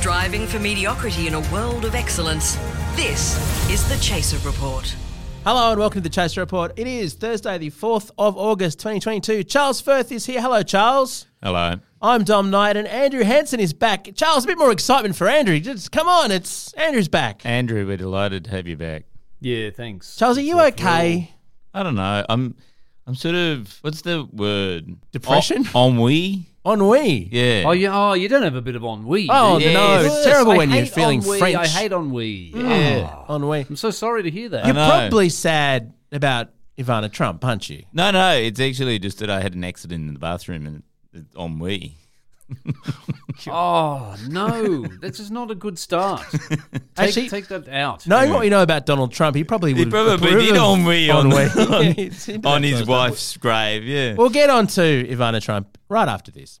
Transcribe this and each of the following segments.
Striving for mediocrity in a world of excellence. This is the Chaser Report. Hello and welcome to the Chaser Report. It is Thursday, the 4th of August, 2022. Charles Firth is here. Hello, Charles. Hello. I'm Dom Knight and Andrew Hansen is back. Charles, a bit more excitement for Andrew. Just come on, it's Andrew's back. Andrew, we're delighted to have you back. Yeah, thanks. Charles, are you okay? I don't know. I'm I'm sort of what's the word? Depression? En- ennui? Ennui. Yeah. Oh, you, oh, you don't have a bit of ennui. Oh, do you? no, it's Yes, terrible I when you're hate feeling ennui. French. I hate ennui. Yeah. Oh. Ennui. I'm so sorry to hear that. You're know. probably sad about Ivana Trump, aren't you? No, no, it's actually just that I had an accident in the bathroom and it's ennui. Oh no, this is not a good start. take, Actually- take that out. Knowing what we know about Donald Trump, he probably would He probably did of ennui on, ennui. on, Yeah, on his wife's grave. Yeah. We'll get on to Ivana Trump right after this.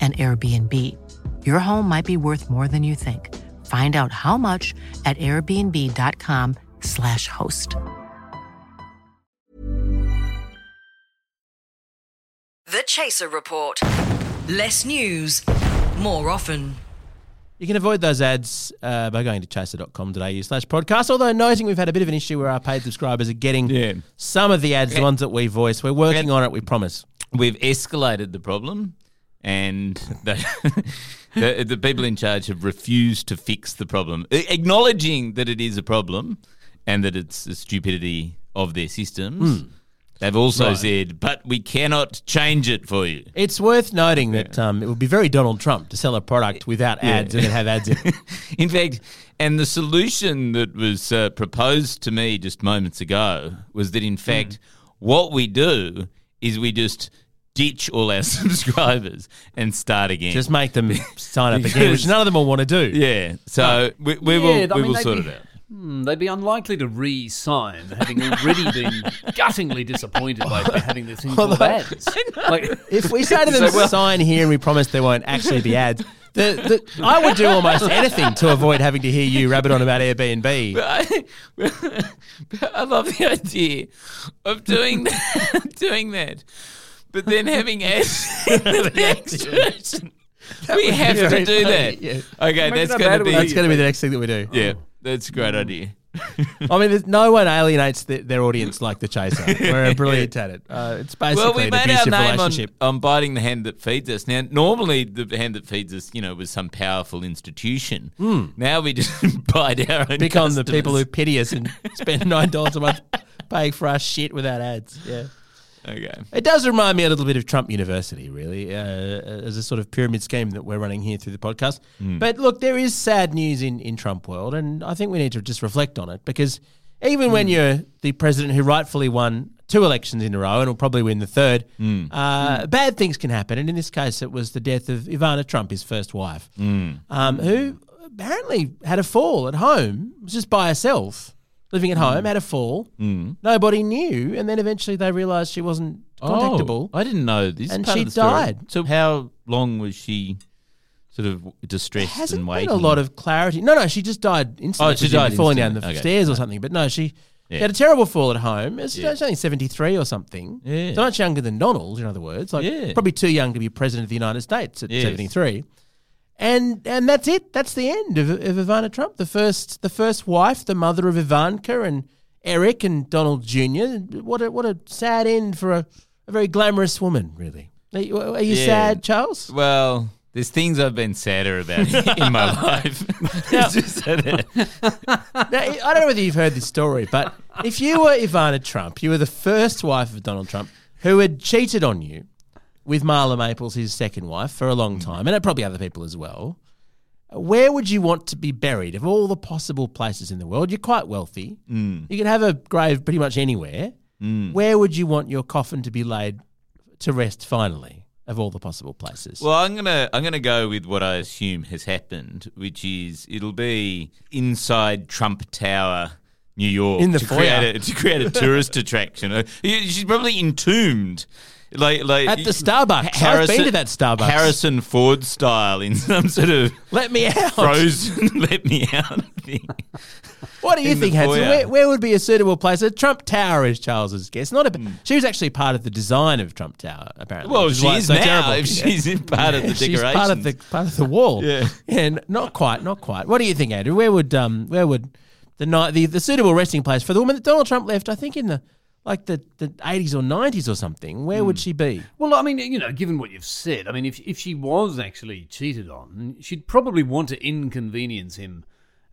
an Airbnb. Your home might be worth more than you think. Find out how much at airbnb.com/slash host. The Chaser Report. Less news, more often. You can avoid those ads uh, by going to chaser.com.au slash podcast. Although noting we've had a bit of an issue where our paid subscribers are getting Yeah. some of the ads, the ones that we voice. We're working on it, we promise. We've escalated the problem and the, the, the people in charge have refused to fix the problem, acknowledging that it is a problem and that it's the stupidity of their systems. They've also Right. said, but we cannot change it for you. It's worth noting that um, it would be very Donald Trump to sell a product without ads and then have ads in it. In fact, and the solution that was uh, proposed to me just moments ago was that, in fact, what we do is we just ditch all our subscribers and start again. Just make them sign up again, which Because- none of them will want to do. yeah. So we, we Yeah, will I we mean, will sort be- it out. Hmm, they'd be unlikely to re-sign, having already been guttingly disappointed by having this thing called ads. Like, If we say to them, sign here and we promise there won't actually be ads, the, the, I would do almost anything to avoid having to hear you rabbit on about Airbnb. I, I love the idea of doing that, doing that, but then having ads in the next version. We have to do funny, that. yeah. Okay, Imagine that's how going bad to be. would That's going to be the next thing that we do. Yeah, that's a great idea. I mean, there's, no one alienates the, their audience like the Chaser. We're brilliant at it. Uh, it's basically Well, we an made our abusive name on, relationship. on biting the hand that feeds us. Now, normally the hand that feeds us, you know, was some powerful institution. Now we just bite our own. Pick on the people who customers. pity us and spend nine dollars a month paying for our shit without ads. Yeah. Okay. It does remind me a little bit of Trump University, really, uh, as a sort of pyramid scheme that we're running here through the podcast. But look, there is sad news in, in Trump world, and I think we need to just reflect on it because even when you're the president who rightfully won two elections in a row and will probably win the third, uh, bad things can happen. And in this case, it was the death of Ivana Trump, his first wife, um, who apparently had a fall at home, was just by herself. Living at home, mm. had a fall. Mm. Nobody knew, and then eventually they realised she wasn't oh, contactable. Oh, I didn't know this. And she of the story. died. So how long was she sort of distressed hasn't and been waiting? a lot of clarity. No, no, she just died instantly. Oh, she died falling down the. Okay. stairs or something. But no, she, she Yeah. had a terrible fall at home. It's, Yeah. she's only seventy three or something. Yeah. so much younger than Donald. In other words, like Yeah. probably too young to be president of the United States at Yes. seventy three. And and that's it. That's the end of, of Ivana Trump, the first the first wife, the mother of Ivanka and Eric and Donald Jr. What a what a sad end for a, a very glamorous woman, really. Are you, are you Yeah. sad, Charles? Well, there's things I've been sadder about in my life. That- Now, I don't know whether you've heard this story, but if you were Ivana Trump, you were the first wife of Donald Trump who had cheated on you with Marla Maples, his second wife, for a long mm. time, and probably other people as well. Where would you want to be buried of all the possible places in the world? You're quite wealthy. Mm. You can have a grave pretty much anywhere. Mm. Where would you want your coffin to be laid to rest finally? of all the possible places. Well, I'm gonna I'm gonna go with what I assume has happened, which is it'll be inside Trump Tower, New York, In the to foyer. create a, to create a tourist attraction. Uh, She's probably entombed. Like, like At the Starbucks. I've been to that Starbucks. Harrison Ford style in some sort of Let me out. frozen let me out thing. What do you in think, Hansen? Where, where would be a suitable place? A Trump Tower is Charles's guess. Not a. Hmm. She was actually part of the design of Trump Tower, apparently. Well, she is so now. terrible. If she's in part of the She's part of the part of the wall. Yeah. and not quite, not quite. What do you think, Andrew? Where would um where would the night the, the suitable resting place for the woman that Donald Trump left? I think in the like the the eighties or nineties or something. Where Hmm. would she be? Well, I mean, you know, given what you've said, I mean, if if she was actually cheated on, she'd probably want to inconvenience him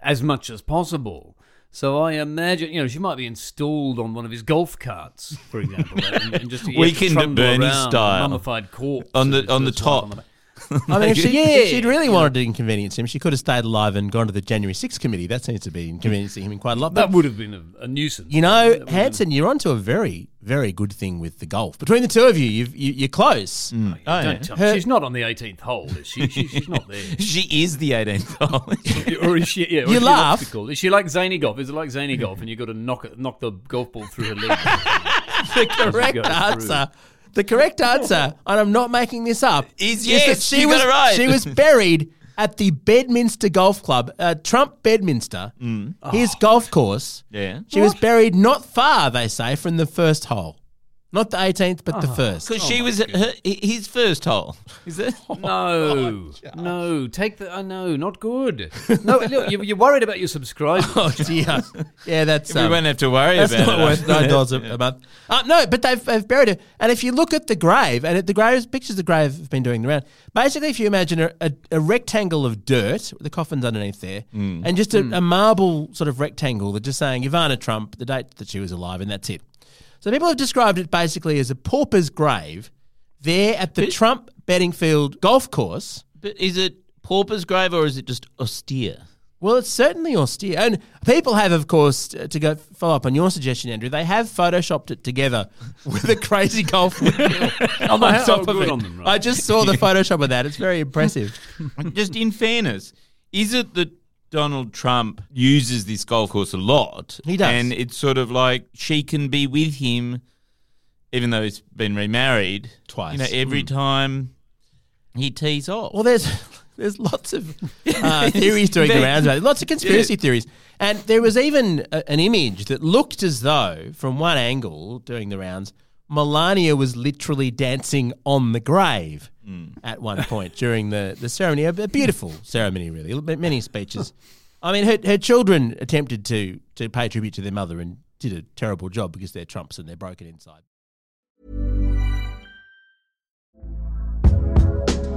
as much as possible. So I imagine, you know, she might be installed on one of his golf carts, for example, and, and just yeah, Weekend at trundle Bernie's around, a style. mummified corpse On the- on the first wife top. Back. I mean, if, she, Yeah, if she'd really wanted to inconvenience him, she could have stayed alive and gone to the January 6th committee. That seems to be inconveniencing him in quite a lot. But That would have been a, a nuisance. You know, That been- Hansen, you're onto a very, very good thing with the golf. Between the two of you, you've, you, you're close. Mm. Oh, yeah. Don't tell Her- She's not on the 18th hole, is she? she she's not there. She is the 18th hole. or is she? Yeah, or You is she laugh. an obstacle? Is she like zany golf? Is it like zany golf, and you've got to knock knock the golf ball through her leg? the correct answer. through. The correct answer, and I'm not making this up, Is yes, she you was got it right. she was buried at the Bedminster Golf Club, uh, Trump Bedminster, his golf course. Yeah. She was buried not far, they say, from the first hole, not the 18th, but the first. Because she was her, his first hole. Is it? No, no, take the. Uh, no, not good. No, look, you, you're worried about your subscribers. Oh dear, yeah, that's we um, won't have to worry That's about not it. worth nine dollars a, a month. Uh, no, but they've, they've buried her. And if you look at the grave, and at the grave pictures of the grave have been doing the round. Basically, if you imagine a, a, a rectangle of dirt, the coffin's underneath there, Mm. and just a, a marble sort of rectangle that just saying Ivana Trump, the date that she was alive, and that's it. So people have described it basically as a pauper's grave there at the Trump Bettingfield golf course. But is it pauper's grave or is it just austere? Well, it's certainly austere. And people have, of course, uh, to go follow up on your suggestion, Andrew, they have photoshopped it together with a crazy golf windmill on they have? top of good it. on them, right. I just saw the Photoshop of that. It's very impressive. just in fairness, is it that Donald Trump uses this golf course a lot? He does. And it's sort of like she can be with him, even though he's been remarried Twice. You know, every time he tees off. Well, there's there's lots of uh, theories doing the rounds about it, lots of conspiracy theories. And there was even a, an image that looked as though, from one angle doing the rounds, Melania was literally dancing on the grave hmm. at one point during the, the ceremony. A, a beautiful ceremony, really. Many speeches. I mean, her, her children attempted to, to pay tribute to their mother and did a terrible job because they're Trumps and they're broken inside.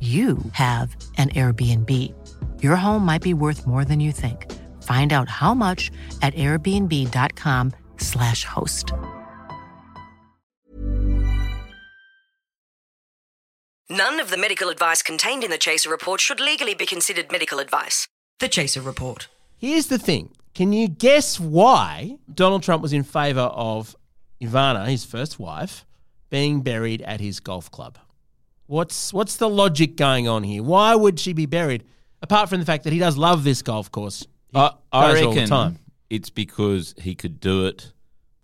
you have an Airbnb. Your home might be worth more than you think. Find out how much at airbnb.com/slash host. None of the medical advice contained in the Chaser report should legally be considered medical advice. The Chaser report. Here's the thing. Can you guess why Donald Trump was in favour of Ivana, his first wife, being buried at his golf club? What's what's the logic going on here? Why would she be buried? Apart from the fact that he does love this golf course. I, I goes all the reckon time. it's because he could do it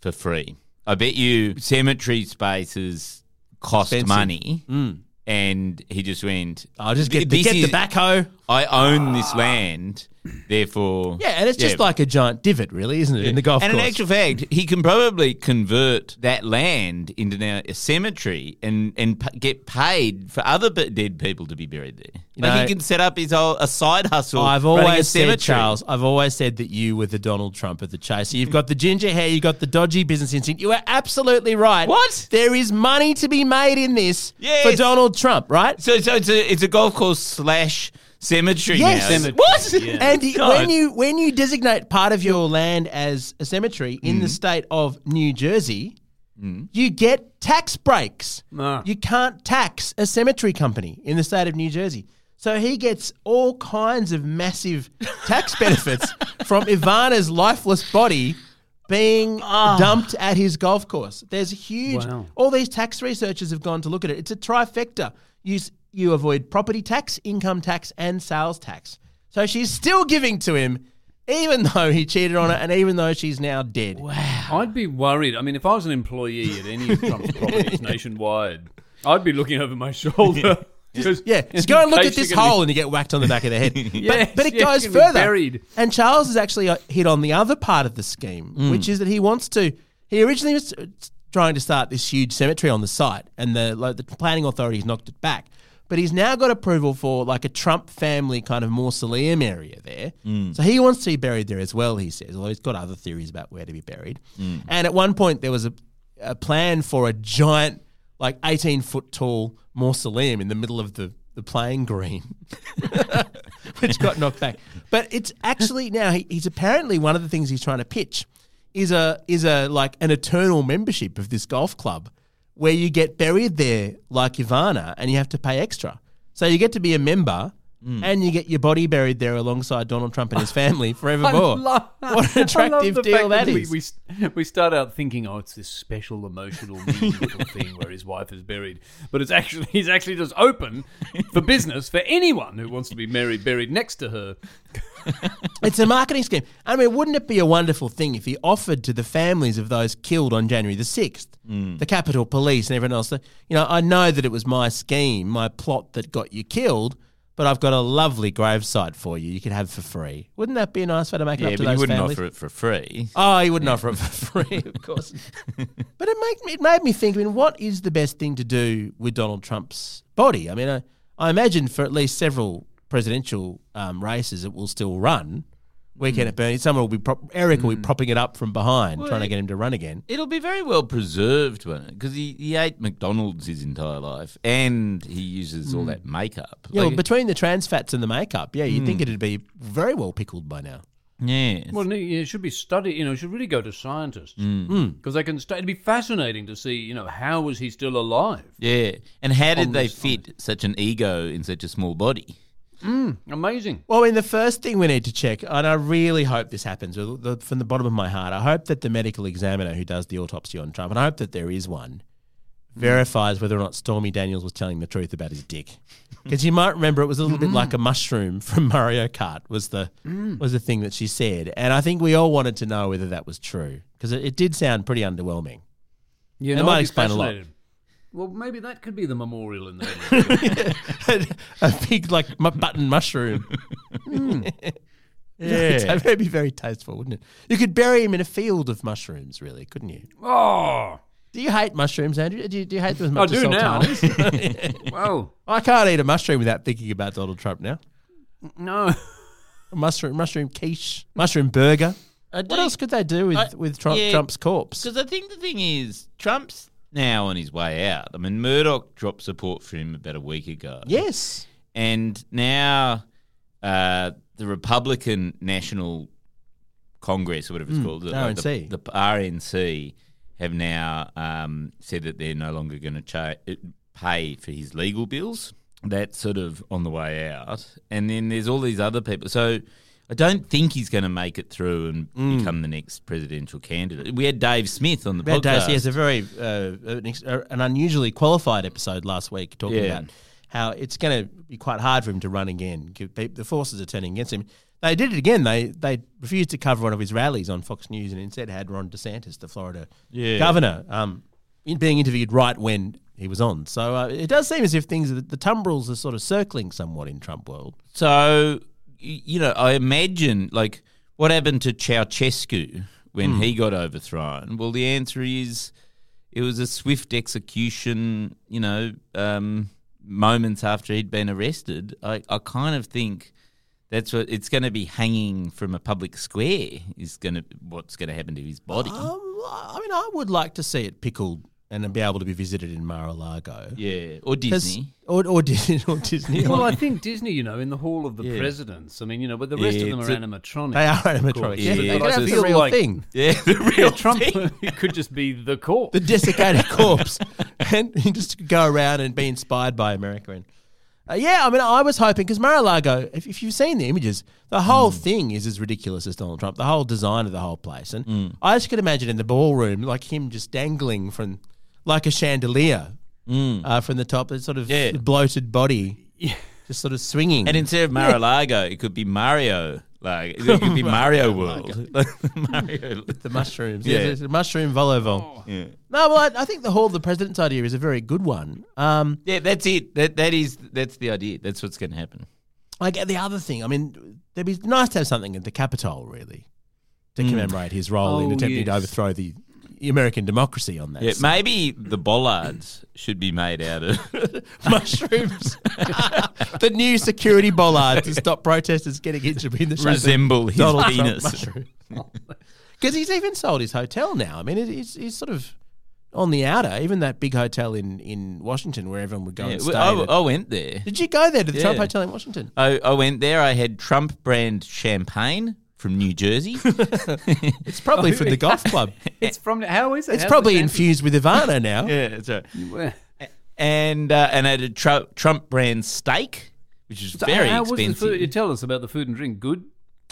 for free. I bet you cemetery spaces cost Expensive. money, mm. and he just went. I'll just get, the, get is- the backhoe. I own this land. therefore, Yeah, and it's just like a giant divot, really, isn't it, in the golf and course? in actual fact, he can probably convert that land into now a cemetery and and p- get paid for other b- dead people to be buried there. like know- he can set up his whole a side hustle. I've running a always said, cemetery. Charles, I've always said that you were the Donald Trump of the chase. You've got the ginger hair, you've got the dodgy business instinct. You are absolutely right. What? There is money to be made in this Yes. for Donald Trump, right? So, so it's a it's a golf course slash cemetery Yes. now. Cemetery, What? yeah. And y- God. when you when you designate part of your land as a cemetery in Mm. the state of New Jersey, you get tax breaks. Ah. You can't tax a cemetery company in the state of New Jersey. So he gets all kinds of massive tax benefits from Ivana's lifeless body being dumped at his golf course. There's a huge. Wow. All these tax researchers have gone to look at it. It's a trifecta. You s- you avoid property tax, income tax, and sales tax. So she's still giving to him, even though he cheated on her, and even though she's now dead. Wow. I'd be worried. I mean, if I was an employee at any of Trump's properties nationwide, I'd be looking over my shoulder. 'Cause Yeah, just in go and look at this you're be- hole and you get whacked on the back of the head. Yes, but, but it yeah, goes you're gonna be further. buried. And Charles has actually uh, hit on the other part of the scheme, Mm. which is that he wants to. He originally was uh, trying to start this huge cemetery on the site, and the like, the planning authorities knocked it back. But he's now got approval for like a Trump family kind of mausoleum area there. Mm. So he wants to be buried there as well. He says, although he's got other theories about where to be buried. Mm. And at one point there was a, a plan for a giant, like eighteen foot tall mausoleum in the middle of the the playing green, which got knocked back. But it's actually now he, he's apparently one of the things he's trying to pitch is a is a like an eternal membership of this golf club where you get buried there like Ivana and you have to pay extra. So you get to be a member Mm. and you get your body buried there alongside Donald Trump and his family forevermore. what an attractive deal fact that we. We, we start out thinking, oh, it's this special, emotional, meaningful thing where his wife is buried, but it's actually he's actually just open for business for anyone who wants to be married buried next to her. It's a marketing scheme. I mean, wouldn't it be a wonderful thing if he offered to the families of those killed on January the 6th, mm. the Capitol Police and everyone else, that, you know, I know that it was my scheme, my plot that got you killed, but I've got a lovely gravesite for you you could have for free. Wouldn't that be a nice way to make it Yeah, up to but you wouldn't families? offer it for free. Oh, he wouldn't offer it for free, of course. but it made, me- it made me think, I mean, what is the best thing to do with Donald Trump's body? I mean, I, I imagine for at least several presidential um, races, it will still run. Weekend hmm. at Bernie, someone will be, prop- Eric will be hmm. propping it up from behind, trying to get him to run again. It'll be very well preserved, won't it? Because he, he ate McDonald's his entire life, and he uses all hmm. that makeup. Yeah, well, Like- between the trans fats and the makeup, yeah, you'd think it'd be very well pickled by now. yeah. Well, no, it should be studied. You know, it should really go to scientists because they can. Stu- it'd be fascinating to see. You know, how was he still alive? yeah. And how did they this fit such an ego in such a small body? Mm, amazing. Well, I mean, the first thing we need to check, and I really hope this happens from the bottom of my heart, I hope that the medical examiner who does the autopsy on Trump, and I hope that there is one, mm. verifies whether or not Stormy Daniels was telling the truth about his dick. Because you might remember it was a little bit mm. like a mushroom from Mario Kart was the was the thing that she said, and I think we all wanted to know whether that was true because it, it did sound pretty underwhelming. You It might explain a lot. Fascinated. Well, maybe that could be the memorial in there. a big like mu- button mushroom. Hmm. yeah, that'd be very tasteful, wouldn't it? You could bury him in a field of mushrooms, really, couldn't you? oh, Do you hate mushrooms, Andrew? Do you, do you hate them as much as do now. sultanas? well, I can't eat a mushroom without thinking about Donald Trump now. no. A mushroom, mushroom quiche, mushroom burger. What else could they do with, I- with Trump, yeah, Trump's corpse? Because I think the thing is, Trump's now on his way out. I mean, Murdoch dropped support for him about a week ago. Yes. And now uh, the Republican National Congress, or whatever it's called, the, like the- RNC. The, RNC, have now um, said that they're no longer going to cha- pay for his legal bills. That's sort of on the way out. And then there's all these other people. So I don't think he's going to make it through and become the next presidential candidate. We had Dave Smith on the Brad podcast. Dacey has a very uh, an, uh, an unusually qualified episode last week talking Yeah. about how it's going to be quite hard for him to run again. The forces are turning against him. They did it again. They they refused to cover one of his rallies on Fox News and instead had Ron DeSantis, the Florida Yeah. governor, um, in being interviewed right when he was on. So uh, it does seem as if things the tumbrils are sort of circling somewhat in Trump world. So you know, I imagine like what happened to Ceausescu when he got overthrown. Well, the answer is it was a swift execution. You know, um, moments after he'd been arrested. I, I kind of think that's what it's going to be hanging from a public square. Is going to what's going to happen to his body? Um, I mean, I would like to see it pickled and be able to be visited in Mar-a-Lago. yeah, or 'Cause- Disney. Or, or, Disney, or Disney. Well, I think Disney, you know, in the Hall of the Yeah. Presidents. I mean, you know, but the rest Yeah, of them are it's a- animatronic. they are of course. animatronic. Yeah, Yeah, but but they I could have the real like- thing. Yeah, the Yeah, real Trump thing. it could just be the corpse. the desiccated corpse, and just go around and be inspired by America. And uh, yeah, I mean, I was hoping because Mar-a-Lago, if, if you've seen the images, the whole thing is as ridiculous as Donald Trump. The whole design of the whole place, and I just could imagine in the ballroom, like him just dangling from like a chandelier uh, from the top, a sort of Yeah. bloated body, just sort of swinging. And instead of Mar-a-Lago, it could be Mario. Like it could be Mario World. Mario. the mushrooms, Yeah. yeah, it's a mushroom vol Oh. Yeah. No, well, I, I think the Hall of the President's idea is a very good one. Um, Yeah, that's it. That that is that's the idea. That's what's going to happen. Like the other thing, I mean, it'd be nice to have something at the Capitol, really, to commemorate his role in Oh, attempting to overthrow the American democracy on that. Yeah, side. maybe the bollards should be made out of. mushrooms. the new security bollard to stop protesters getting injured in the shape Resemble his Donald penis. Because he's even sold his hotel now. I mean, he's, he's sort of on the outer. Even that big hotel in, in Washington where everyone would go Yeah, and stay. I, I went there. Did you go there to the Trump Hotel in Washington? I, I went there. I had Trump brand champagne from New Jersey. It's probably from the golf club. It's from how is it? It's How's probably the infused with Ivana now. yeah, that's right. And uh, and I had a Tru- Trump brand steak, which is So very how was the expensive. food? You tell us about the food and drink. Good.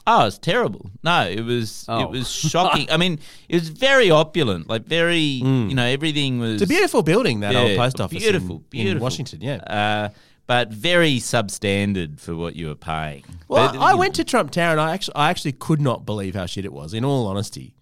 Oh, it's terrible. No, it was Oh. it was shocking. I mean, it was very opulent, like very you know everything was It's a beautiful building, that old post office. beautiful, in, beautiful. in Washington. Yeah. uh, but very substandard for what you were paying. Well, But, I you went to Trump Tower and I actually, I actually could not believe how shit it was. In all honesty,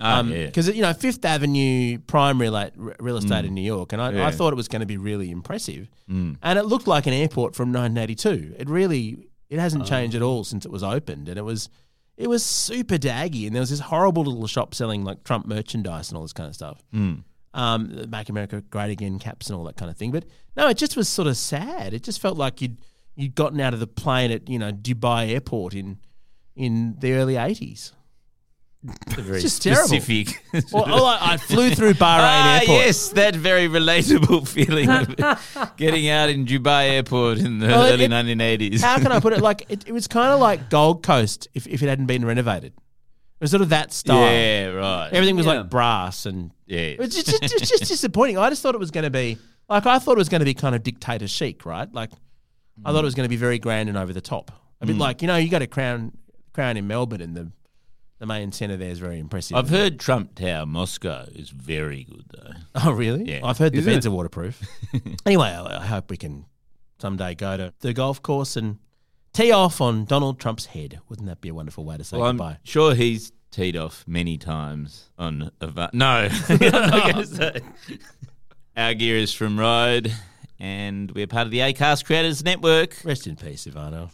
Ah, yeah. because you know Fifth Avenue prime real, real estate in New York, and I, I thought it was going to be really impressive, mm. and it looked like an airport from 1982. It really, it hasn't oh. changed at all since it was opened, and it was, it was super daggy, and there was this horrible little shop selling like Trump merchandise and all this kind of stuff. Mm. Um, Make America Great Again caps and all that kind of thing. But no, it just was sort of sad. It just felt like you'd you'd gotten out of the plane at you know Dubai airport in in the early 80s. very just terrible. specific. Well, well, I, I flew through Bahrain Ah, airport. yes, that very relatable feeling of getting out in Dubai airport in the Well, early it- 1980s. How can I put it? Like it, it was kind of like Gold Coast if, if it hadn't been renovated. It was sort of that style. Yeah, right. Everything was Yeah. like brass and yeah. it was just, just, just, just disappointing. I just thought it was going to be like I thought it was going to be kind of dictator chic, right? Like I thought it was going to be very grand and over the top. A Mm. bit like you know you got a crown crown in Melbourne and the the main centre there is very impressive. I've heard Trump Tower Moscow is very good though. Oh, really? Yeah. I've heard the Is it? beds are waterproof. anyway, I, I hope we can someday go to the golf course and tee off on Donald Trump's head. Wouldn't that be a wonderful way to say Well, I'm goodbye? sure he's teed off many times on Ava- No, I'm not going to say. Our gear is from Rode, and we're part of the Acast Creators Network. Rest in peace, Ivano.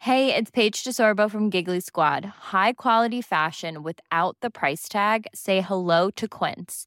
Hey, it's Paige DeSorbo from Giggly Squad. High quality fashion without the price tag. Say hello to Quince.